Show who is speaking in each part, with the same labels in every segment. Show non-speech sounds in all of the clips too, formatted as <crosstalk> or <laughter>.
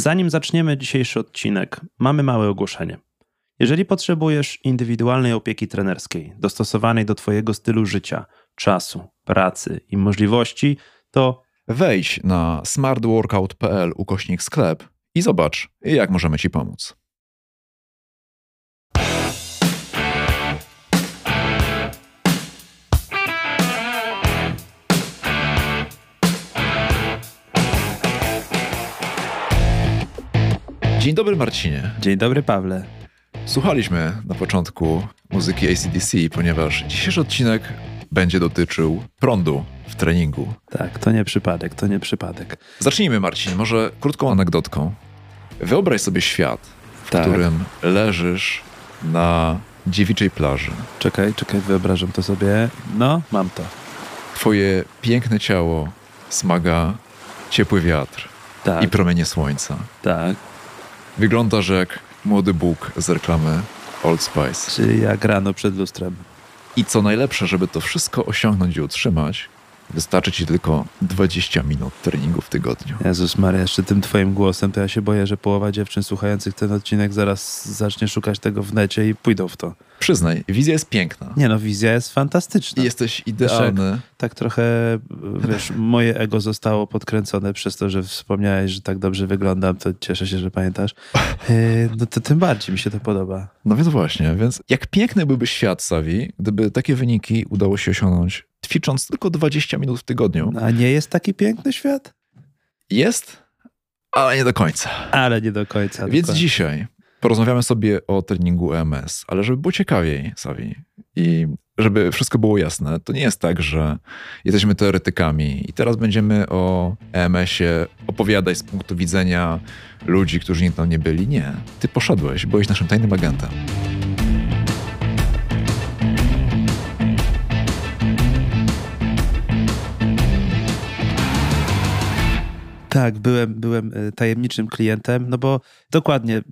Speaker 1: Zanim zaczniemy dzisiejszy odcinek, mamy małe ogłoszenie. Jeżeli potrzebujesz indywidualnej opieki trenerskiej, dostosowanej do Twojego stylu życia, czasu, pracy i możliwości, to
Speaker 2: Wejdź na smartworkout.pl ukośnik sklep i zobacz, jak możemy Ci pomóc. Dzień dobry Marcinie.
Speaker 1: dzień dobry Pawle.
Speaker 2: Słuchaliśmy na początku muzyki ACDC, ponieważ dzisiejszy odcinek będzie dotyczył prądu w treningu.
Speaker 1: Tak, to nie przypadek, to nie przypadek.
Speaker 2: Zacznijmy, Marcin, może krótką anegdotką. Wyobraź sobie świat, w
Speaker 1: Tak.
Speaker 2: którym leżysz na dziewiczej plaży.
Speaker 1: Czekaj, czekaj, wyobrażam to sobie. No, mam to.
Speaker 2: Twoje piękne ciało smaga ciepły wiatr
Speaker 1: Tak,
Speaker 2: i promienie słońca.
Speaker 1: tak.
Speaker 2: Wyglądasz jak młody Bóg z reklamy Old Spice.
Speaker 1: Czy jak rano przed lustrem.
Speaker 2: I co najlepsze, żeby to wszystko osiągnąć i utrzymać, wystarczy ci tylko 20 minut treningu w tygodniu.
Speaker 1: Jezus Maria, jeszcze tym twoim głosem, to ja się boję, że połowa dziewczyn słuchających ten odcinek zaraz zacznie szukać tego w necie i pójdą w to.
Speaker 2: Przyznaj, wizja jest piękna.
Speaker 1: Nie no, wizja jest fantastyczna.
Speaker 2: Jesteś idealny.
Speaker 1: Tak trochę, wiesz, <laughs> moje ego zostało podkręcone przez to, że wspomniałeś, że tak dobrze wyglądam, to cieszę się, że pamiętasz. Yy, No to tym bardziej mi się to podoba.
Speaker 2: No więc właśnie, więc jak piękny byłby świat, Savi, gdyby takie wyniki udało się osiągnąć ćwicząc tylko 20 minut w tygodniu.
Speaker 1: A nie jest taki piękny świat?
Speaker 2: Jest, ale nie do końca.
Speaker 1: Ale nie do końca.
Speaker 2: Więc
Speaker 1: dokładnie.
Speaker 2: dzisiaj porozmawiamy sobie o treningu EMS, ale żeby było ciekawiej, Savi, i żeby wszystko było jasne, to nie jest tak, że jesteśmy teoretykami i teraz będziemy o EMS-ie opowiadać z punktu widzenia ludzi, którzy nigdy tam nie byli. Nie. Ty poszedłeś, byłeś naszym tajnym agentem.
Speaker 1: Tak, byłem, byłem y, tajemniczym klientem, no bo dokładnie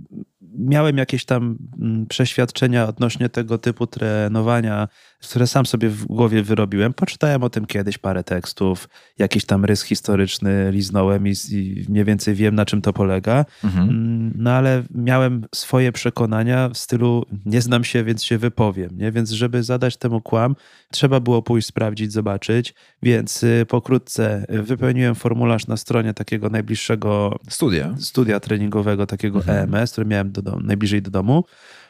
Speaker 1: miałem jakieś tam mm, przeświadczenia odnośnie tego typu trenowania, które sam sobie w głowie wyrobiłem. Poczytałem o tym kiedyś parę tekstów, jakiś tam rys historyczny liznąłem i, i mniej więcej wiem, na czym to polega.
Speaker 2: Mhm.
Speaker 1: Mm, No ale miałem swoje przekonania w stylu nie znam się, więc się wypowiem. Nie? Więc żeby zadać temu kłam, trzeba było pójść sprawdzić, zobaczyć. Więc y, pokrótce y, wypełniłem formularz na stronie takiego najbliższego
Speaker 2: Studia.
Speaker 1: studia treningowego, takiego
Speaker 2: Mhm.
Speaker 1: EMS, który miałem do najbliżej do domu.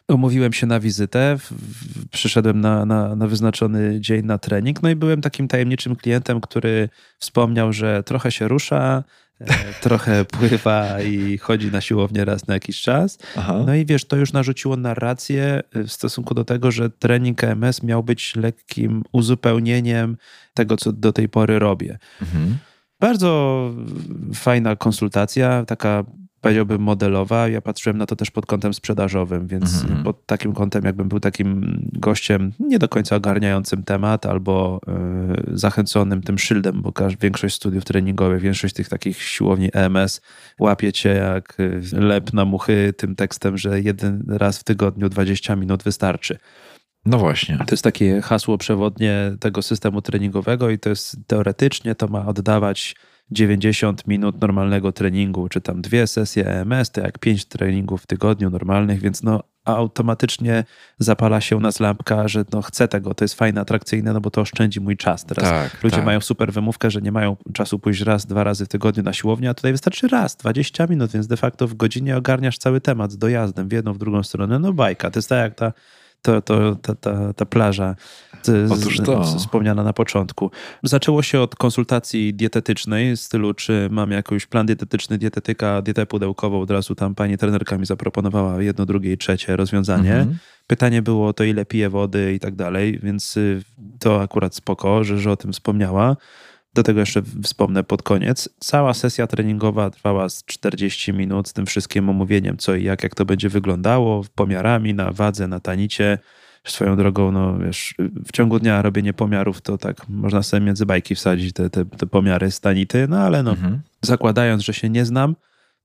Speaker 1: Umówiłem się na wizytę, w, w, przyszedłem na, na, na wyznaczony dzień na trening, no i byłem takim tajemniczym klientem, który wspomniał, że trochę się rusza, e, <laughs> trochę pływa i chodzi na siłownię raz na jakiś czas.
Speaker 2: Aha.
Speaker 1: No i wiesz, to już narzuciło narrację y, w stosunku do tego, że trening EMS miał być lekkim uzupełnieniem tego, co do tej pory robię.
Speaker 2: Mhm.
Speaker 1: Bardzo fajna konsultacja, taka powiedziałbym modelowa. Ja patrzyłem na to też pod kątem sprzedażowym, więc
Speaker 2: Mhm.
Speaker 1: pod takim kątem, jakbym był takim gościem nie do końca ogarniającym temat albo y, zachęconym tym szyldem, bo większość studiów treningowych, większość tych takich siłowni EMS łapie cię jak y, lep na muchy tym tekstem, że jeden raz w tygodniu 20 minut wystarczy.
Speaker 2: No właśnie.
Speaker 1: To jest takie hasło przewodnie tego systemu treningowego i to jest teoretycznie to ma oddawać 90 minut normalnego treningu, czy tam dwie sesje EMS, to jak pięć treningów w tygodniu normalnych, więc no automatycznie zapala się u nas lampka, że no chcę tego, to jest fajne, atrakcyjne, no bo to oszczędzi mój czas. Teraz
Speaker 2: tak,
Speaker 1: ludzie
Speaker 2: tak.
Speaker 1: mają super wymówkę, że nie mają czasu pójść raz, dwa razy w tygodniu na siłownię, a tutaj wystarczy raz, 20 minut, więc de facto w godzinie ogarniasz cały temat z dojazdem w jedną, w drugą stronę. No bajka, to jest tak jak ta to, to, ta, ta, ta plaża z,
Speaker 2: Otóż to.
Speaker 1: wspomniana na początku. Zaczęło się od konsultacji dietetycznej, w stylu czy mam jakiś plan dietetyczny, dietetyka, dietę pudełkową, od razu tam pani trenerka mi zaproponowała jedno, drugie i trzecie rozwiązanie.
Speaker 2: Mhm.
Speaker 1: Pytanie było to ile pije wody i tak dalej, więc y, to akurat spoko, że, że o tym wspomniała. Do tego jeszcze wspomnę pod koniec. Cała sesja treningowa trwała z 40 minut z tym wszystkim omówieniem, co i jak, jak to będzie wyglądało, pomiarami na wadze, na tanicie. Swoją drogą, no wiesz, w ciągu dnia robienie pomiarów to tak można sobie między bajki wsadzić te, te, te pomiary stanity, no ale no,
Speaker 2: Mhm.
Speaker 1: zakładając, że się nie znam,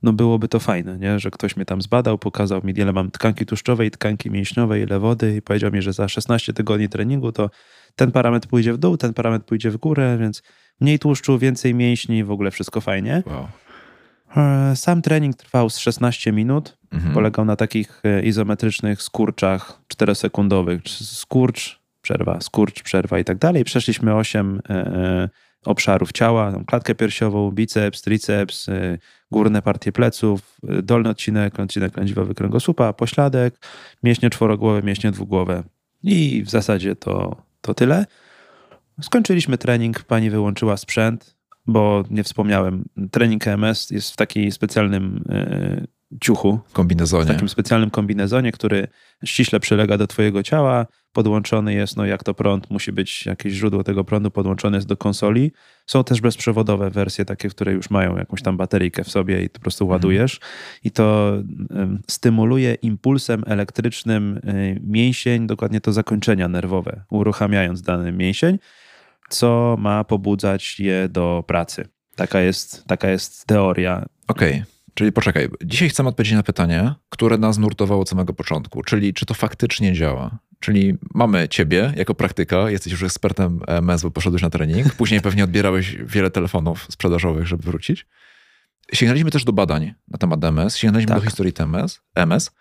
Speaker 1: no byłoby to fajne, nie? że ktoś mnie tam zbadał, pokazał mi, ile mam tkanki tłuszczowej, tkanki mięśniowej, ile wody i powiedział mi, że za 16 tygodni treningu to ten parametr pójdzie w dół, ten parametr pójdzie w górę, więc mniej tłuszczu, więcej mięśni, w ogóle wszystko fajnie.
Speaker 2: Wow.
Speaker 1: E, Sam trening trwał z 16 minut.
Speaker 2: Mhm.
Speaker 1: Polegał na takich e, izometrycznych skurczach 4-sekundowych. Skurcz, przerwa, skurcz, przerwa i tak dalej. Przeszliśmy 8 e, obszarów ciała, klatkę piersiową, biceps, triceps, górne partie pleców, dolny odcinek, odcinek lędźwiowy kręgosłupa, pośladek, mięśnie czworogłowe, mięśnie dwugłowe. I w zasadzie to, to tyle. Skończyliśmy trening, pani wyłączyła sprzęt, bo nie wspomniałem, trening EMS jest w takim specjalnym e, ciuchu, w
Speaker 2: Kombinezonie.
Speaker 1: takim specjalnym kombinezonie, który ściśle przylega do twojego ciała, podłączony jest, no jak to prąd, musi być jakieś źródło tego prądu, podłączone jest do konsoli. Są też bezprzewodowe wersje, takie, które już mają jakąś tam bateryjkę w sobie i po prostu ładujesz. I to stymuluje impulsem elektrycznym y, mięsień, dokładnie to zakończenia nerwowe, uruchamiając dany mięsień, co ma pobudzać je do pracy. Taka jest, taka jest teoria.
Speaker 2: Okej, czyli poczekaj. Dzisiaj chcemy odpowiedzieć na pytanie, które nas nurtowało od samego początku, czyli czy to faktycznie działa. Czyli mamy ciebie jako praktyka, jesteś już ekspertem EMS, bo poszedłeś na trening, później pewnie odbierałeś wiele telefonów sprzedażowych, żeby wrócić. Sięgnęliśmy też do badań na temat EMS, sięgnęliśmy
Speaker 1: Tak.
Speaker 2: do historii TMS, EMS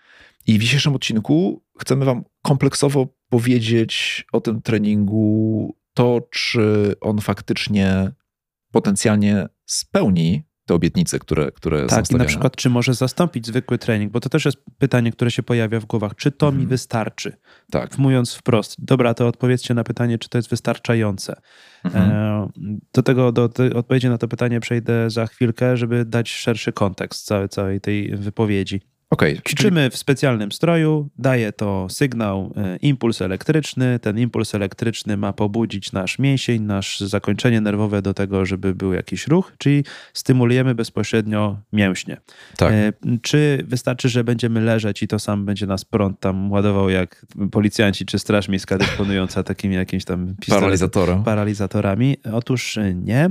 Speaker 2: i w dzisiejszym odcinku chcemy wam kompleksowo powiedzieć o tym treningu, to czy on faktycznie potencjalnie spełni te obietnice, które, które są
Speaker 1: Tak, i na przykład, czy może zastąpić zwykły trening, bo to też jest pytanie, które się pojawia w głowach. Czy to mi
Speaker 2: Mhm.
Speaker 1: wystarczy?
Speaker 2: Tak.
Speaker 1: Mówiąc wprost, dobra, to odpowiedzcie na pytanie, czy to jest wystarczające.
Speaker 2: Mhm.
Speaker 1: E, Do tego, do tej odpowiedzi na to pytanie przejdę za chwilkę, żeby dać szerszy kontekst całej, całej tej wypowiedzi.
Speaker 2: Czyli
Speaker 1: Ćwiczymy w specjalnym stroju, daje to sygnał, e, impuls elektryczny. Ten impuls elektryczny ma pobudzić nasz mięsień, nasze zakończenie nerwowe do tego, żeby był jakiś ruch, czyli stymulujemy bezpośrednio mięśnie.
Speaker 2: tak.
Speaker 1: E, Czy wystarczy, że będziemy leżeć i to sam będzie nas prąd tam ładował jak policjanci czy straż miejska dysponująca takimi jakimiś tam pistolet- paralizatorami? Otóż e, nie.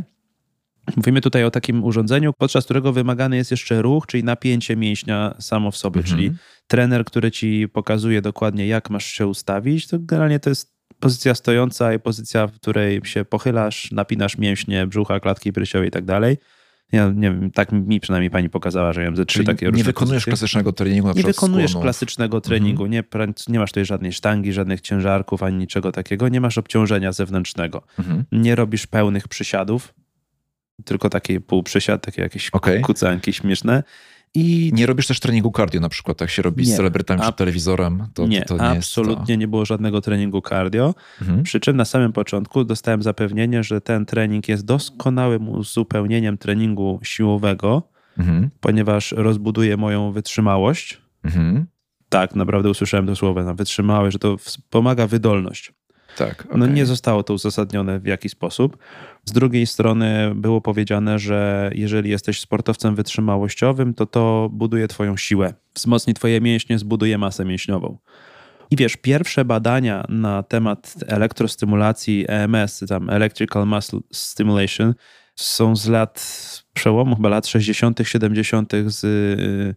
Speaker 1: Mówimy tutaj o takim urządzeniu, podczas którego wymagany jest jeszcze ruch, czyli napięcie mięśnia samo w sobie,
Speaker 2: Mhm.
Speaker 1: czyli trener, który ci pokazuje dokładnie, jak masz się ustawić, to generalnie to jest pozycja stojąca i pozycja, w której się pochylasz, napinasz mięśnie brzucha, klatki piersiowej i tak dalej. Ja nie wiem, tak mi przynajmniej pani pokazała, że miałem ze trzy
Speaker 2: Czyli
Speaker 1: takie
Speaker 2: nie wykonujesz
Speaker 1: pozycje.
Speaker 2: klasycznego treningu, na
Speaker 1: Nie wykonujesz
Speaker 2: skłonów.
Speaker 1: klasycznego treningu, nie, pra- nie masz tutaj żadnej sztangi, żadnych ciężarków, ani niczego takiego, nie masz obciążenia zewnętrznego.
Speaker 2: Mhm.
Speaker 1: Nie robisz pełnych przysiadów, tylko takie półprzysiad, takie jakieś
Speaker 2: Okej.
Speaker 1: kucanki śmieszne. I
Speaker 2: Nie robisz też treningu cardio na przykład, tak się robi z
Speaker 1: Nie.
Speaker 2: celebrytami
Speaker 1: A-
Speaker 2: przed telewizorem, to,
Speaker 1: nie,
Speaker 2: to, to nie
Speaker 1: absolutnie nie było żadnego treningu cardio.
Speaker 2: to. Mhm.
Speaker 1: Przy czym na samym początku dostałem zapewnienie, że ten trening jest doskonałym uzupełnieniem treningu siłowego,
Speaker 2: Mhm.
Speaker 1: ponieważ rozbuduje moją wytrzymałość.
Speaker 2: Mhm.
Speaker 1: Tak, naprawdę usłyszałem to słowo na wytrzymałość, że to wspomaga wydolność.
Speaker 2: Tak,
Speaker 1: No
Speaker 2: okej.
Speaker 1: nie zostało to uzasadnione w jaki sposób. Z drugiej strony było powiedziane, że jeżeli jesteś sportowcem wytrzymałościowym, to to buduje twoją siłę, wzmocni twoje mięśnie, zbuduje masę mięśniową. I wiesz, pierwsze badania na temat elektrostymulacji EMS, tam Electrical Muscle Stimulation, są z lat przełomu chyba lat 60., 70. z, y,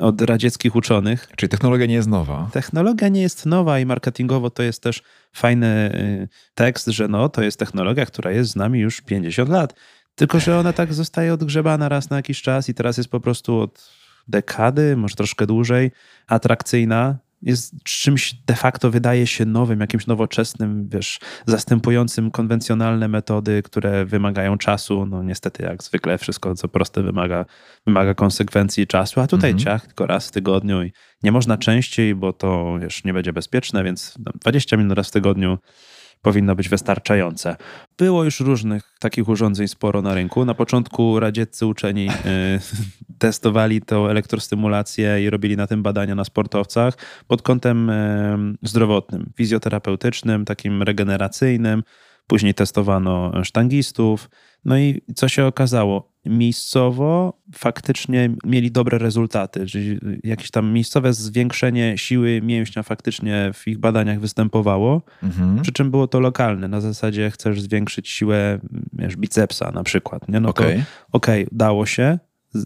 Speaker 1: od radzieckich uczonych.
Speaker 2: Czyli technologia nie jest nowa.
Speaker 1: Technologia nie jest nowa i marketingowo to jest też fajny y, tekst, że no, to jest technologia, która jest z nami już 50 lat. Tylko, że ona tak zostaje odgrzebana raz na jakiś czas i teraz jest po prostu od dekady, może troszkę dłużej, atrakcyjna. Jest czymś de facto wydaje się nowym, jakimś nowoczesnym, wiesz, zastępującym konwencjonalne metody, które wymagają czasu. No niestety, jak zwykle, wszystko co proste wymaga, wymaga konsekwencji i czasu, a tutaj
Speaker 2: Mhm.
Speaker 1: ciach tylko raz w tygodniu i nie można częściej, bo to wiesz, nie będzie bezpieczne, więc tam 20 minut raz w tygodniu powinno być wystarczające. Było już różnych takich urządzeń sporo na rynku. Na początku radzieccy uczeni y, <laughs> testowali tą elektrostymulację i robili na tym badania na sportowcach pod kątem y, zdrowotnym, fizjoterapeutycznym, takim regeneracyjnym. Później testowano sztangistów. No i co się okazało? Miejscowo faktycznie mieli dobre rezultaty, czyli jakieś tam miejscowe zwiększenie siły mięśnia faktycznie w ich badaniach występowało.
Speaker 2: Mhm.
Speaker 1: Przy czym było to lokalne. Na zasadzie chcesz zwiększyć siłę wiesz, bicepsa na przykład. Nie? No to
Speaker 2: Okej.
Speaker 1: okej, dało się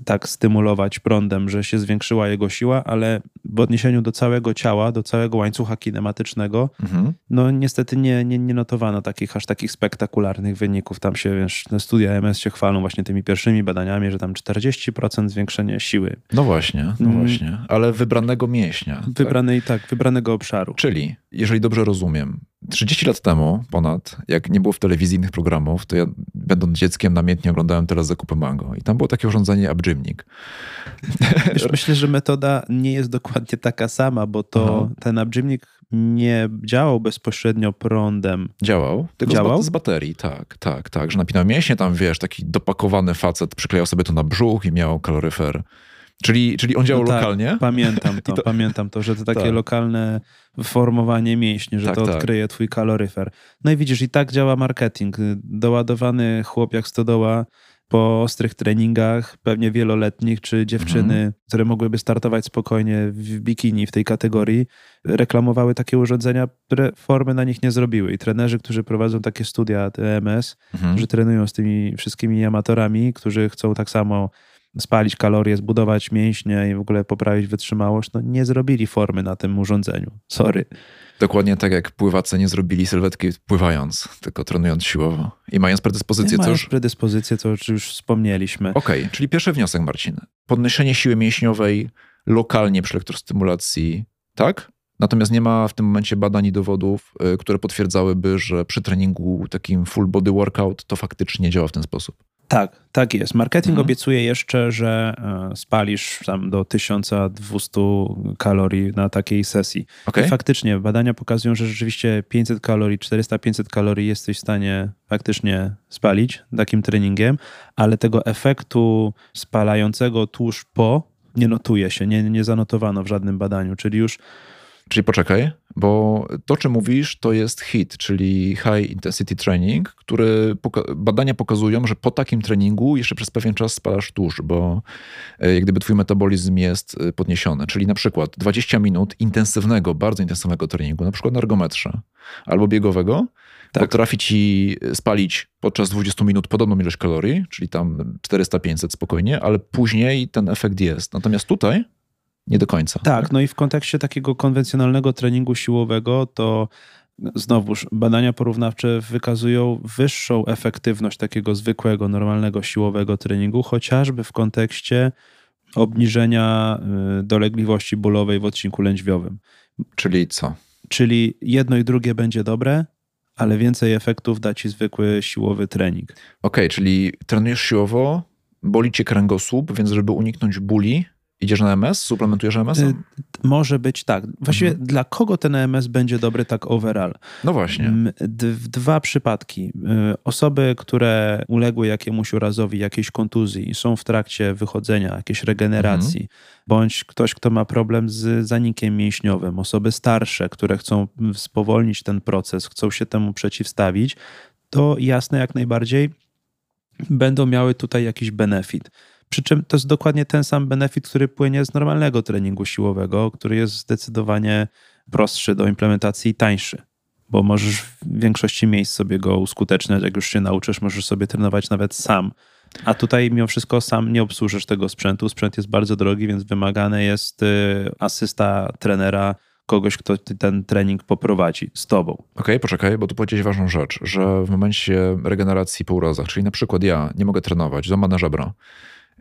Speaker 1: tak stymulować prądem, że się zwiększyła jego siła, ale w odniesieniu do całego ciała, do całego łańcucha kinematycznego,
Speaker 2: Mhm.
Speaker 1: no niestety nie, nie, nie notowano takich aż takich spektakularnych wyników. Tam się, wiesz, studia MS się chwalą właśnie tymi pierwszymi badaniami, że tam 40% zwiększenie siły
Speaker 2: No właśnie, no
Speaker 1: Mm.
Speaker 2: właśnie. Ale wybranego mięśnia. tak?
Speaker 1: wybranej, tak, wybranego obszaru.
Speaker 2: Czyli, jeżeli dobrze rozumiem, 30 lat temu ponad, jak nie było w telewizji innych programów, to ja będąc dzieckiem namiętnie oglądałem teraz zakupy mango. I tam było takie urządzenie Abgymnik.
Speaker 1: Wiesz, <laughs> myślę, że metoda nie jest dokładnie taka sama, bo to
Speaker 2: Aha.
Speaker 1: ten abgymnik nie działał bezpośrednio prądem.
Speaker 2: Działał, tylko
Speaker 1: Działał?
Speaker 2: Z baterii, tak, tak, tak. Że napinał mięśnie, tam wiesz, taki dopakowany facet przyklejał sobie to na brzuch i miał kaloryfer. Czyli, czyli on działał
Speaker 1: No tak,
Speaker 2: lokalnie?
Speaker 1: Pamiętam to,
Speaker 2: to-
Speaker 1: pamiętam to, że to takie
Speaker 2: Tak.
Speaker 1: lokalne formowanie mięśni, że
Speaker 2: Tak,
Speaker 1: to
Speaker 2: tak.
Speaker 1: odkryje twój kaloryfer. No i widzisz, i tak działa marketing. Doładowany chłop jak stodoła po ostrych treningach, pewnie wieloletnich, czy dziewczyny,
Speaker 2: Mhm.
Speaker 1: które mogłyby startować spokojnie w bikini w tej kategorii, reklamowały takie urządzenia, które formy na nich nie zrobiły. I trenerzy, którzy prowadzą takie studia TMS,
Speaker 2: Mhm.
Speaker 1: którzy trenują z tymi wszystkimi amatorami, którzy chcą tak samo spalić kalorie, zbudować mięśnie i w ogóle poprawić wytrzymałość, no nie zrobili formy na tym urządzeniu. Sorry.
Speaker 2: Dokładnie tak jak pływacy nie zrobili sylwetki pływając, tylko trenując siłowo i mając predyspozycję.
Speaker 1: Mając
Speaker 2: Cóż,
Speaker 1: predyspozycję, to już wspomnieliśmy.
Speaker 2: Okej, czyli pierwszy wniosek, Marcin. Podnoszenie siły mięśniowej lokalnie przy elektrostymulacji, tak? Natomiast nie ma w tym momencie badań i dowodów, y, które potwierdzałyby, że przy treningu takim full body workout to faktycznie działa w ten sposób.
Speaker 1: Tak, tak jest. Marketing
Speaker 2: Mhm.
Speaker 1: obiecuje jeszcze, że e, spalisz tam do 1200 kalorii na takiej sesji.
Speaker 2: Okej?
Speaker 1: I faktycznie badania pokazują, że rzeczywiście 500 kalorii, 400-500 kalorii jesteś w stanie faktycznie spalić takim treningiem, ale tego efektu spalającego tuż po nie notuje się, nie, nie zanotowano w żadnym badaniu, czyli już
Speaker 2: Czyli poczekaj, bo to, czym mówisz, to jest HIT, czyli High Intensity Training, który poka- badania pokazują, że po takim treningu jeszcze przez pewien czas spalasz tłuszcz, bo e, jak gdyby twój metabolizm jest e, podniesiony. Czyli na przykład 20 minut intensywnego, bardzo intensywnego treningu, na przykład na ergometrze albo biegowego,
Speaker 1: Tak.
Speaker 2: potrafi ci spalić podczas 20 minut podobną ilość kalorii, czyli tam 400-500 spokojnie, ale później ten efekt jest. Natomiast tutaj nie do końca.
Speaker 1: Tak, no i w kontekście takiego konwencjonalnego treningu siłowego, to znowuż badania porównawcze wykazują wyższą efektywność takiego zwykłego, normalnego siłowego treningu, chociażby w kontekście obniżenia y, dolegliwości bólowej w odcinku lędźwiowym.
Speaker 2: Czyli co?
Speaker 1: Czyli jedno i drugie będzie dobre, ale więcej efektów da ci zwykły siłowy trening.
Speaker 2: Okej, czyli trenujesz siłowo, boli cię kręgosłup, więc żeby uniknąć bóli, idziesz na MS, suplementujesz MS?
Speaker 1: Y, Może być tak. Właściwie
Speaker 2: Mhm.
Speaker 1: dla kogo ten EMS będzie dobry tak overall?
Speaker 2: No właśnie.
Speaker 1: Dwa przypadki. Y, Osoby, które uległy jakiemuś urazowi, jakiejś kontuzji są w trakcie wychodzenia, jakiejś regeneracji,
Speaker 2: Mhm.
Speaker 1: bądź ktoś, kto ma problem z zanikiem mięśniowym, osoby starsze, które chcą spowolnić ten proces, chcą się temu przeciwstawić, to jasne jak najbardziej będą miały tutaj jakiś benefit. Przy czym to jest dokładnie ten sam benefit, który płynie z normalnego treningu siłowego, który jest zdecydowanie prostszy do implementacji i tańszy, bo możesz w większości miejsc sobie go uskuteczniać. Jak już się nauczysz, możesz sobie trenować nawet sam. A tutaj mimo wszystko sam nie obsłużysz tego sprzętu. Sprzęt jest bardzo drogi, więc wymagany jest y, asysta trenera, kogoś, kto ten trening poprowadzi z tobą.
Speaker 2: Okej, poczekaj, bo tu powiedziałeś ważną rzecz, że w momencie regeneracji po urazach, czyli na przykład ja nie mogę trenować, złamane żebro,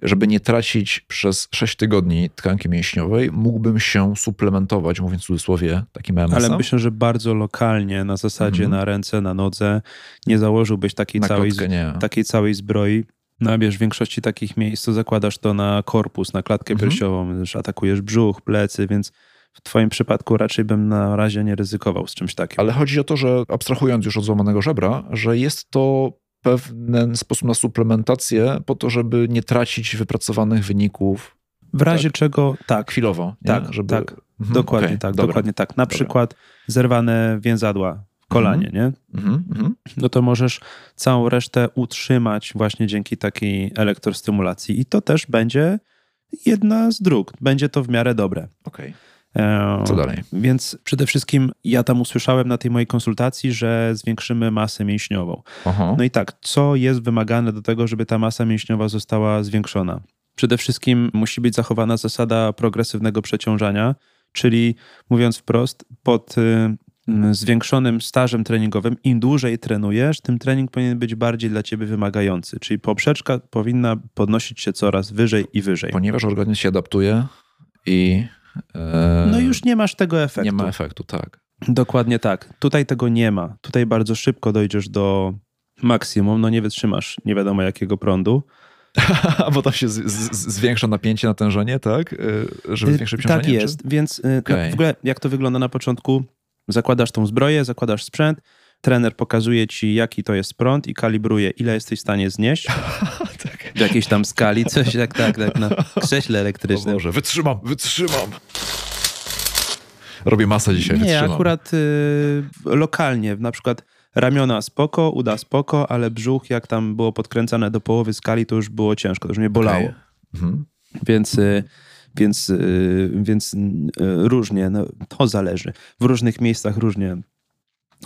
Speaker 2: żeby nie tracić przez 6 tygodni tkanki mięśniowej, mógłbym się suplementować, mówiąc w cudzysłowie, takim MS-em.
Speaker 1: Ale myślę, że bardzo lokalnie, na zasadzie
Speaker 2: Mhm.
Speaker 1: na ręce, na nodze, nie założyłbyś takiej
Speaker 2: na
Speaker 1: całej, takiej całej zbroi. No wiesz, w większości takich miejsc to zakładasz to na korpus, na klatkę
Speaker 2: Mhm.
Speaker 1: piersiową, już atakujesz brzuch, plecy, więc w twoim przypadku raczej bym na razie nie ryzykował z czymś takim.
Speaker 2: Ale chodzi o to, że abstrahując już od złamanego żebra, że jest to pewien sposób na suplementację po to, żeby nie tracić wypracowanych wyników
Speaker 1: W razie czego, tak,
Speaker 2: chwilowo. Nie?
Speaker 1: Tak,
Speaker 2: żeby...
Speaker 1: tak.
Speaker 2: Mhm,
Speaker 1: dokładnie
Speaker 2: okej,
Speaker 1: tak,
Speaker 2: dobra.
Speaker 1: dokładnie tak. Na
Speaker 2: Dobra.
Speaker 1: przykład zerwane więzadła w kolanie, nie?
Speaker 2: Mhm, mhm.
Speaker 1: no to możesz całą resztę utrzymać właśnie dzięki takiej elektrostymulacji. I to też będzie jedna z dróg. Będzie to w miarę dobre.
Speaker 2: Okej.
Speaker 1: E,
Speaker 2: Co dalej?
Speaker 1: Więc przede wszystkim ja tam usłyszałem na tej mojej konsultacji, że zwiększymy masę mięśniową.
Speaker 2: Aha.
Speaker 1: No i tak, co jest wymagane do tego, żeby ta masa mięśniowa została zwiększona? Przede wszystkim musi być zachowana zasada progresywnego przeciążania, Czyli mówiąc wprost, pod zwiększonym stażem treningowym, im dłużej trenujesz, tym trening powinien być bardziej dla ciebie wymagający. Czyli poprzeczka powinna podnosić się coraz wyżej i wyżej.
Speaker 2: Ponieważ organizm się adaptuje i.
Speaker 1: E, no już nie masz tego efektu.
Speaker 2: Nie ma efektu, tak.
Speaker 1: Dokładnie tak. Tutaj tego nie ma. Tutaj bardzo szybko dojdziesz do maksimum, no nie wytrzymasz nie wiadomo jakiego prądu. <laughs>
Speaker 2: Bo tam się z, z, zwiększa napięcie, natężenie, tak? Y, żeby y, zwiększyć
Speaker 1: Tak jest, czy? więc okay. Y, w ogóle jak to wygląda na początku? Zakładasz tą zbroję, zakładasz sprzęt, trener pokazuje ci, jaki to jest prąd i kalibruje, ile jesteś w stanie znieść. <laughs> tak. W jakiejś tam skali, coś jak tak, tak, na krześle elektrycznym. O
Speaker 2: Boże, wytrzymam, wytrzymam. Robię masę dzisiaj,
Speaker 1: Nie,
Speaker 2: wytrzymam.
Speaker 1: akurat y, lokalnie, na przykład ramiona spoko, uda spoko, ale brzuch jak tam było podkręcane do połowy skali, to już było ciężko, to już mnie bolało. Okay. Mhm. Więc... Y, więc, y, więc y, różnie, no, to zależy. W różnych miejscach różnie,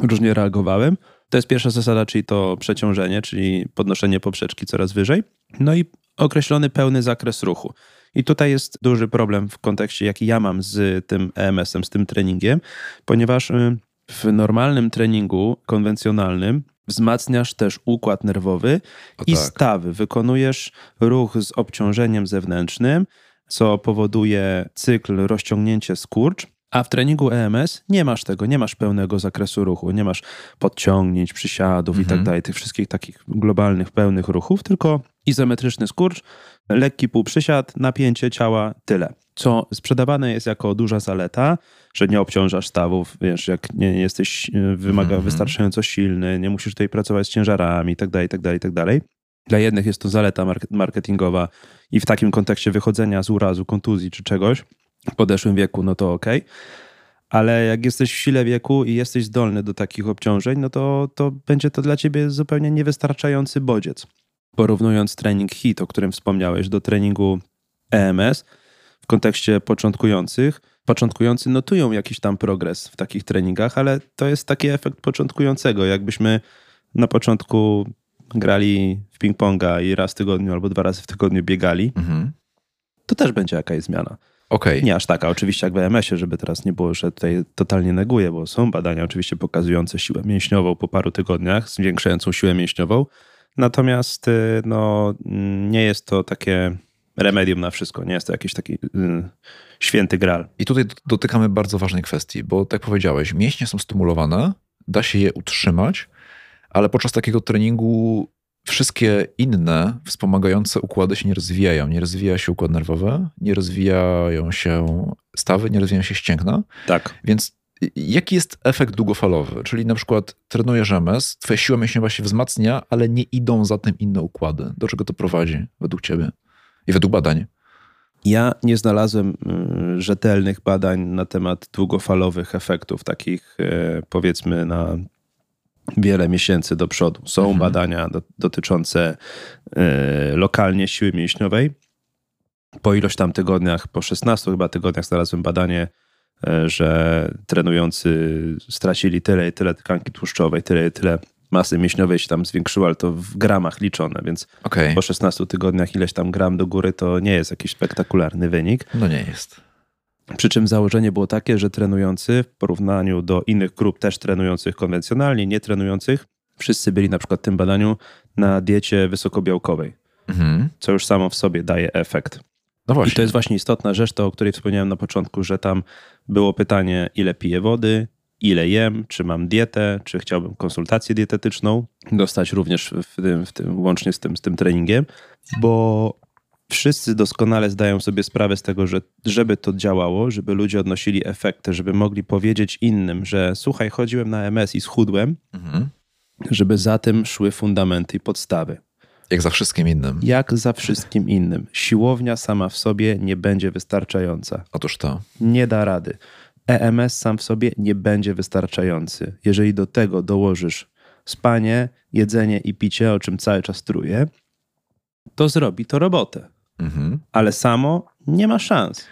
Speaker 1: różnie reagowałem. To jest pierwsza zasada, czyli to przeciążenie, czyli podnoszenie poprzeczki coraz wyżej. No i określony pełny zakres ruchu. I tutaj jest duży problem w kontekście, jaki ja mam z tym EMS-em, z tym treningiem, ponieważ y, w normalnym treningu konwencjonalnym wzmacniasz też układ nerwowy o i tak. stawy. Wykonujesz ruch z obciążeniem zewnętrznym, co powoduje cykl rozciągnięcie skurcz, a w treningu EMS nie masz tego, nie masz pełnego zakresu ruchu, nie masz podciągnięć, przysiadów mhm. i tak mhm. dalej, tych wszystkich takich globalnych, pełnych ruchów, tylko izometryczny skurcz, lekki półprzysiad, napięcie ciała, tyle. Co sprzedawane jest jako duża zaleta, że nie obciążasz stawów, wiesz, jak nie jesteś e, wymaga mhm. wystarczająco silny, nie musisz tutaj pracować z ciężarami i tak dalej, i tak dalej, i tak dalej. Dla jednych jest to zaleta marketingowa i w takim kontekście wychodzenia z urazu, kontuzji czy czegoś podeszłym wieku, no to ok. Ale jak jesteś w sile wieku i jesteś zdolny do takich obciążeń, no to, to będzie to dla ciebie zupełnie niewystarczający bodziec. Porównując trening HIT, o którym wspomniałeś, do treningu EMS w kontekście początkujących, początkujący notują jakiś tam progres w takich treningach, ale to jest taki efekt początkującego. Jakbyśmy na początku grali w ping-ponga i raz w tygodniu albo dwa razy w tygodniu biegali, mhm. to też będzie jakaś zmiana.
Speaker 2: Okay.
Speaker 1: Nie aż taka, oczywiście jak w EMS-ie, żeby teraz nie było, że tutaj totalnie neguję, bo są badania oczywiście pokazujące siłę mięśniową po paru tygodniach, zwiększającą siłę mięśniową. Natomiast y, no, nie jest to takie remedium na wszystko, nie jest to jakiś taki y, święty gral.
Speaker 2: I tutaj dotykamy bardzo ważnej kwestii, bo tak powiedziałeś, mięśnie są stymulowane, da się je utrzymać, ale podczas takiego treningu wszystkie inne wspomagające układy się nie rozwijają. Nie rozwija się układ nerwowy, nie rozwijają się stawy, nie rozwijają się ścięgna.
Speaker 1: Tak.
Speaker 2: Więc jaki jest efekt długofalowy? Czyli na przykład trenujesz MS, twoja siła mięśniowa się wzmacnia, ale nie idą za tym inne układy. Do czego to prowadzi według ciebie i według badań?
Speaker 1: Ja nie znalazłem y, rzetelnych badań na temat długofalowych efektów, takich y, powiedzmy na wiele miesięcy do przodu. Są mhm. badania do, dotyczące y, lokalnie siły mięśniowej. Po ilość tam tygodniach, po 16 chyba tygodniach znalazłem badanie, y, że trenujący stracili tyle i tyle tkanki tłuszczowej, tyle i tyle masy mięśniowej się tam zwiększyło, ale to w gramach liczone, więc okay. po 16 tygodniach ileś tam gram do góry to nie jest jakiś spektakularny wynik.
Speaker 2: No nie jest.
Speaker 1: Przy czym założenie było takie, że trenujący w porównaniu do innych grup też trenujących konwencjonalnie, nie trenujących, wszyscy byli na przykład w tym badaniu na diecie wysokobiałkowej, mhm. co już samo w sobie daje efekt. No. I to jest właśnie istotna rzecz, to o której wspomniałem na początku, że tam było pytanie, ile piję wody, ile jem, czy mam dietę, czy chciałbym konsultację dietetyczną dostać również w tym, w tym łącznie z tym, z tym treningiem, bo wszyscy doskonale zdają sobie sprawę z tego, że żeby to działało, żeby ludzie odnosili efekty, żeby mogli powiedzieć innym, że słuchaj, chodziłem na MS i schudłem, mhm. żeby za tym szły fundamenty i podstawy.
Speaker 2: Jak za wszystkim innym.
Speaker 1: Jak za wszystkim innym. Siłownia sama w sobie nie będzie wystarczająca.
Speaker 2: Otóż to.
Speaker 1: Nie da rady. EMS sam w sobie nie będzie wystarczający. Jeżeli do tego dołożysz spanie, jedzenie i picie, o czym cały czas truję, to zrobi to robotę mhm. ale samo nie ma szans.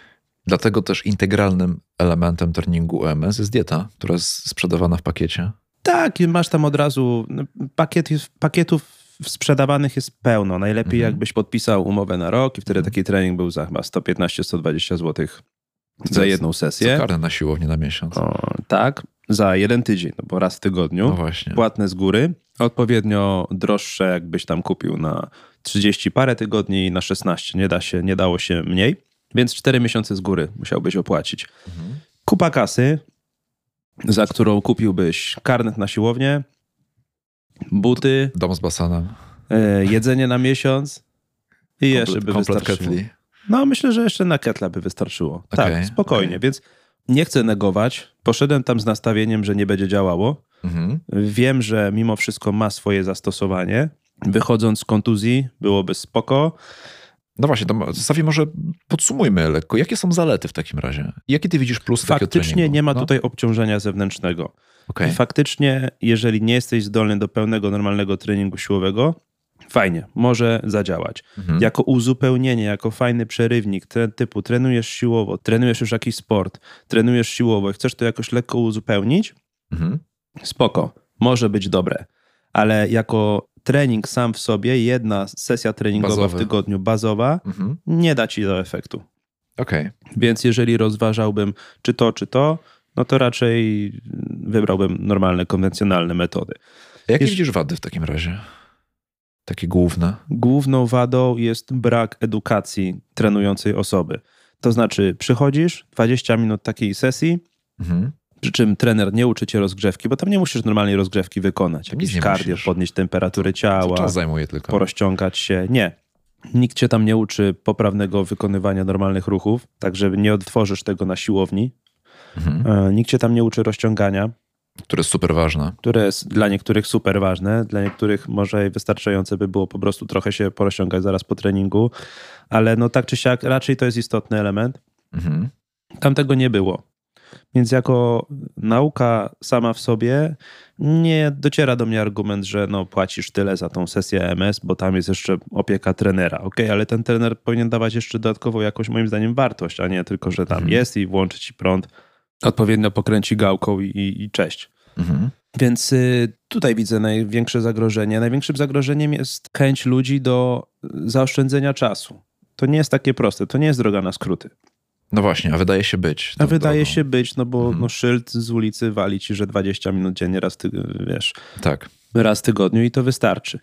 Speaker 2: Dlatego też integralnym elementem treningu EMS jest dieta, która jest sprzedawana w pakiecie.
Speaker 1: Tak, masz tam od razu no, pakiet, pakietów sprzedawanych jest pełno. Najlepiej mhm. jakbyś podpisał umowę na rok i wtedy mhm. taki trening był za chyba 115-120 zł za jedną sesję.
Speaker 2: Karne na siłownię na miesiąc.
Speaker 1: O, tak, za jeden tydzień, no bo raz w tygodniu.
Speaker 2: No właśnie.
Speaker 1: Płatne z góry, odpowiednio droższe, jakbyś tam kupił na 30 parę tygodni na 16. Nie da się, nie dało się mniej, więc 4 miesiące z góry musiałbyś opłacić.
Speaker 2: Mhm.
Speaker 1: Kupa kasy, za którą kupiłbyś karnet na siłownię, buty,
Speaker 2: Dom z basenem.
Speaker 1: e, jedzenie na miesiąc i jeszcze by
Speaker 2: komplet
Speaker 1: wystarczyło.
Speaker 2: ketli.
Speaker 1: No, myślę, że jeszcze na ketla by wystarczyło.
Speaker 2: Okej,
Speaker 1: tak, spokojnie,
Speaker 2: okej.
Speaker 1: więc nie chcę negować. Poszedłem tam z nastawieniem, że nie będzie działało.
Speaker 2: Mhm.
Speaker 1: Wiem, że mimo wszystko ma swoje zastosowanie. Wychodząc z kontuzji byłoby spoko.
Speaker 2: No właśnie, to Safi, może podsumujmy lekko. Jakie są zalety w takim razie? Jakie ty widzisz plusy takiego
Speaker 1: Faktycznie
Speaker 2: treningu?
Speaker 1: nie ma
Speaker 2: No,
Speaker 1: tutaj obciążenia zewnętrznego.
Speaker 2: okej.
Speaker 1: I faktycznie, jeżeli nie jesteś zdolny do pełnego, normalnego treningu siłowego, fajnie, może zadziałać.
Speaker 2: Mhm.
Speaker 1: Jako uzupełnienie, jako fajny przerywnik, te, typu trenujesz siłowo, trenujesz już jakiś sport, trenujesz siłowo i chcesz to jakoś lekko uzupełnić,
Speaker 2: Mhm.
Speaker 1: spoko, może być dobre. Ale jako trening sam w sobie, jedna sesja treningowa
Speaker 2: Bazowy.
Speaker 1: w tygodniu bazowa,
Speaker 2: Mhm.
Speaker 1: nie da ci do efektu.
Speaker 2: Okej.
Speaker 1: Więc jeżeli rozważałbym czy to, czy to, no to raczej wybrałbym normalne, konwencjonalne metody.
Speaker 2: A Jakie
Speaker 1: Wiesz-
Speaker 2: widzisz wady w takim razie? Takie główne.
Speaker 1: Główną wadą jest brak edukacji trenującej osoby. To znaczy, przychodzisz, 20 minut takiej sesji,
Speaker 2: Mhm.
Speaker 1: Przy czym trener nie uczy cię rozgrzewki, bo tam nie musisz normalnej rozgrzewki wykonać. Cardio,
Speaker 2: musisz.
Speaker 1: podnieść temperaturę ciała,
Speaker 2: czas zajmuje tylko.
Speaker 1: porozciągać się. Nie. Nikt cię tam nie uczy poprawnego wykonywania normalnych ruchów, także nie odtworzysz tego na siłowni.
Speaker 2: Mhm.
Speaker 1: E, Nikt cię tam nie uczy rozciągania,
Speaker 2: Które jest super ważne.
Speaker 1: które jest dla niektórych super ważne, dla niektórych może wystarczające by było po prostu trochę się porozciągać zaraz po treningu, ale no tak czy siak raczej to jest istotny element.
Speaker 2: Mhm.
Speaker 1: Tam tego nie było. Więc jako nauka sama w sobie nie dociera do mnie argument, że no płacisz tyle za tą sesję MS, bo tam jest jeszcze opieka trenera. Ok, ale ten trener powinien dawać jeszcze dodatkową jakąś moim zdaniem wartość, a nie tylko, że tam
Speaker 2: Mhm.
Speaker 1: jest i włączy ci prąd, odpowiednio pokręci gałką i, i, i cześć.
Speaker 2: Mhm.
Speaker 1: Więc y, tutaj widzę największe zagrożenie. Największym zagrożeniem jest chęć ludzi do zaoszczędzenia czasu. To nie jest takie proste, to nie jest droga na skróty.
Speaker 2: No właśnie, a wydaje się być.
Speaker 1: A wydaje
Speaker 2: drogą.
Speaker 1: się być, no bo
Speaker 2: Mhm.
Speaker 1: no, szyld z ulicy wali ci, że 20 minut dziennie raz, ty, wiesz,
Speaker 2: Tak.
Speaker 1: raz w tygodniu i to wystarczy.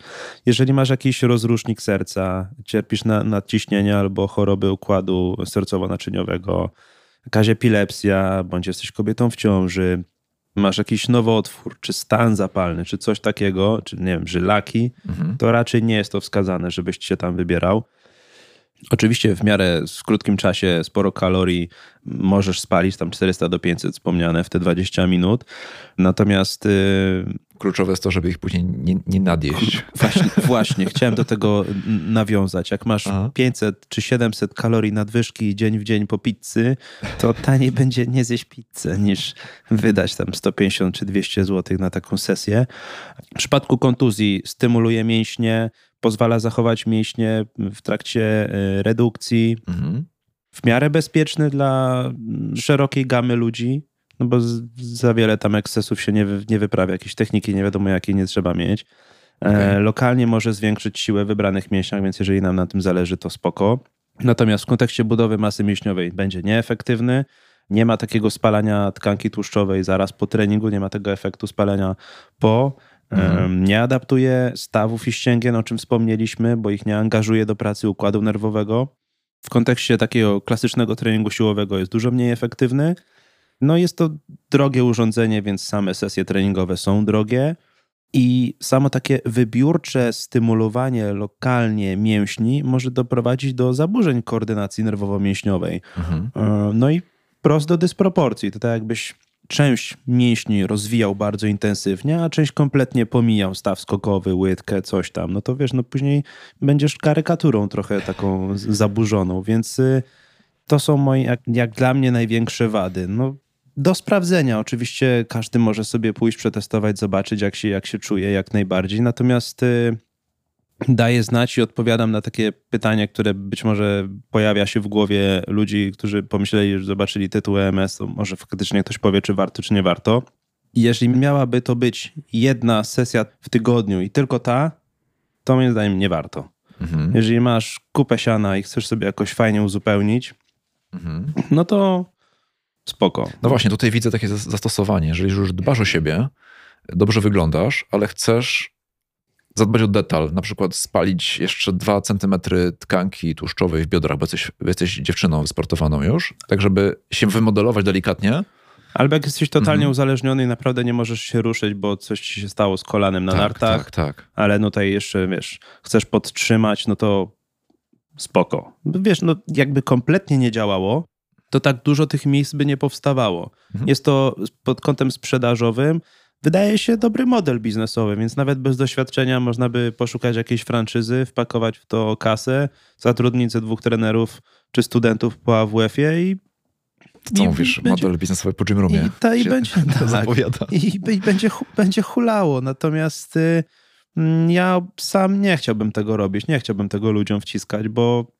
Speaker 1: Jeżeli masz jakiś rozrusznik serca, cierpisz na nadciśnienie albo choroby układu sercowo-naczyniowego, jakaś epilepsja, bądź jesteś kobietą w ciąży, masz jakiś nowotwór, czy stan zapalny, czy coś takiego, czy nie wiem, żylaki,
Speaker 2: Mhm.
Speaker 1: to raczej nie jest to wskazane, żebyś się tam wybierał. Oczywiście w miarę w krótkim czasie sporo kalorii możesz spalić, tam 400 do 500 wspomniane w te 20 minut. Natomiast yy,
Speaker 2: Kluczowe jest to, żeby ich później nie, nie nadjeść. <laughs>
Speaker 1: właśnie, właśnie chciałem do tego nawiązać. Jak masz
Speaker 2: Aha.
Speaker 1: 500 czy 700 kalorii nadwyżki dzień w dzień po pizzy, to taniej będzie nie zjeść pizzę niż wydać tam 150 czy 200 zł na taką sesję. W przypadku kontuzji stymuluje mięśnie, pozwala zachować mięśnie w trakcie y, redukcji.
Speaker 2: Mhm.
Speaker 1: W miarę bezpieczny dla szerokiej gamy ludzi, no bo za wiele tam ekscesów się nie, nie wyprawia, jakieś techniki nie wiadomo jakie nie trzeba mieć. E,
Speaker 2: Okej.
Speaker 1: lokalnie może zwiększyć siłę wybranych mięśniach, więc jeżeli nam na tym zależy, to spoko. Natomiast w kontekście budowy masy mięśniowej będzie nieefektywny. Nie ma takiego spalania tkanki tłuszczowej zaraz po treningu, nie ma tego efektu spalania po.
Speaker 2: Mhm.
Speaker 1: Nie adaptuje stawów i ścięgien, o czym wspomnieliśmy, bo ich nie angażuje do pracy układu nerwowego. W kontekście takiego klasycznego treningu siłowego jest dużo mniej efektywny. No jest to drogie urządzenie, więc same sesje treningowe są drogie. I samo takie wybiórcze stymulowanie lokalnie mięśni może doprowadzić do zaburzeń koordynacji nerwowo-mięśniowej.
Speaker 2: Mhm.
Speaker 1: E, No i prost do dysproporcji. To tak jakbyś część mięśni rozwijał bardzo intensywnie, a część kompletnie pomijał staw skokowy, łydkę, coś tam. No to wiesz, no później będziesz karykaturą trochę taką zaburzoną, więc y, to są moje, jak, jak dla mnie, największe wady. No, do sprawdzenia. Oczywiście każdy może sobie pójść, przetestować, zobaczyć, jak się, jak się czuje, jak najbardziej. Natomiast y, daję znać i odpowiadam na takie pytanie, które być może pojawia się w głowie ludzi, którzy pomyśleli, że zobaczyli tytuł EMS, to może faktycznie ktoś powie, czy warto, czy nie warto. Jeżeli miałaby to być jedna sesja w tygodniu i tylko ta, to moim zdaniem nie warto.
Speaker 2: Mhm.
Speaker 1: Jeżeli masz kupę siana i chcesz sobie jakoś fajnie uzupełnić,
Speaker 2: Mhm.
Speaker 1: no to spoko.
Speaker 2: No właśnie, tutaj widzę takie zastosowanie. Jeżeli już dbasz o siebie, dobrze wyglądasz, ale chcesz zadbać o detal, na przykład spalić jeszcze 2 cm tkanki tłuszczowej w biodrach, bo jesteś, jesteś dziewczyną wysportowaną już, tak żeby się wymodelować delikatnie.
Speaker 1: Albo jak jesteś totalnie mhm. uzależniony i naprawdę nie możesz się ruszyć, bo coś ci się stało z kolanem na
Speaker 2: tak,
Speaker 1: nartach,
Speaker 2: tak, tak.
Speaker 1: ale no tutaj jeszcze, wiesz, chcesz podtrzymać, no to spoko. Wiesz, no jakby kompletnie nie działało, to tak dużo tych miejsc by nie powstawało. Mhm. Jest to pod kątem sprzedażowym wydaje się dobry model biznesowy, więc nawet bez doświadczenia można by poszukać jakiejś franczyzy, wpakować w to kasę, zatrudnić ze dwóch trenerów czy studentów po AWF-ie i
Speaker 2: co I mówisz, będzie, model biznesowy po Jim Roomie?
Speaker 1: I, <laughs> ta, i będzie, tak, i, i, będzie, będzie hulało. Natomiast y, mm, ja sam nie chciałbym tego robić, nie chciałbym tego ludziom wciskać, bo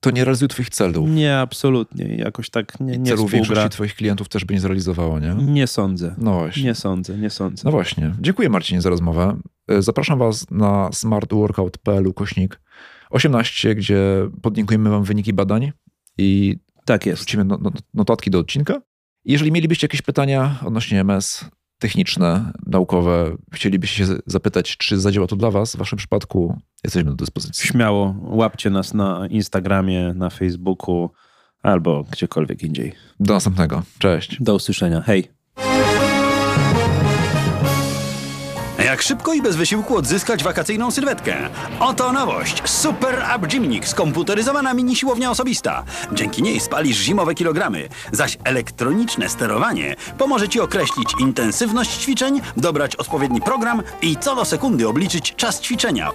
Speaker 2: to nie realizuje twoich celów.
Speaker 1: Nie, absolutnie. Jakoś tak nie, nie Celów
Speaker 2: większości twoich klientów też by nie zrealizowało, nie?
Speaker 1: Nie sądzę.
Speaker 2: No właśnie.
Speaker 1: Nie sądzę, nie sądzę.
Speaker 2: No właśnie. Dziękuję Marcinie za rozmowę. E, zapraszam was na smartworkout.pl kośnik 18, gdzie podlinkujemy wam wyniki badań i
Speaker 1: tak jest.
Speaker 2: wrzucimy no, no, notatki do odcinka. Jeżeli mielibyście jakieś pytania odnośnie MS, techniczne, naukowe, chcielibyście się zapytać, czy zadziała to dla Was, w Waszym przypadku, jesteśmy do dyspozycji.
Speaker 1: Śmiało, łapcie nas na Instagramie, na Facebooku albo gdziekolwiek indziej.
Speaker 2: Do następnego. Cześć.
Speaker 1: Do usłyszenia. Hej.
Speaker 3: Jak szybko i bez wysiłku odzyskać wakacyjną sylwetkę? Oto nowość. Super Up Gymnik, skomputeryzowana mini siłownia osobista. Dzięki niej spalisz zimowe kilogramy, zaś elektroniczne sterowanie pomoże Ci określić intensywność ćwiczeń, dobrać odpowiedni program i co do sekundy obliczyć czas ćwiczenia.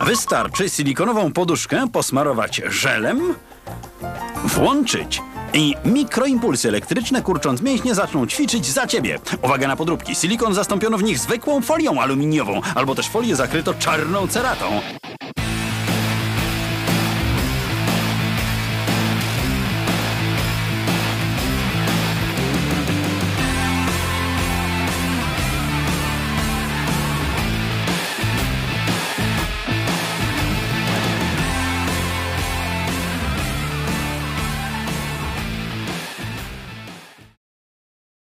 Speaker 3: Wystarczy silikonową poduszkę posmarować żelem, włączyć i mikroimpulsy elektryczne kurcząc mięśnie zaczną ćwiczyć za ciebie. Uwaga na podróbki. Silikon zastąpiono w nich zwykłą folią aluminiową, albo też folię zakryto czarną ceratą.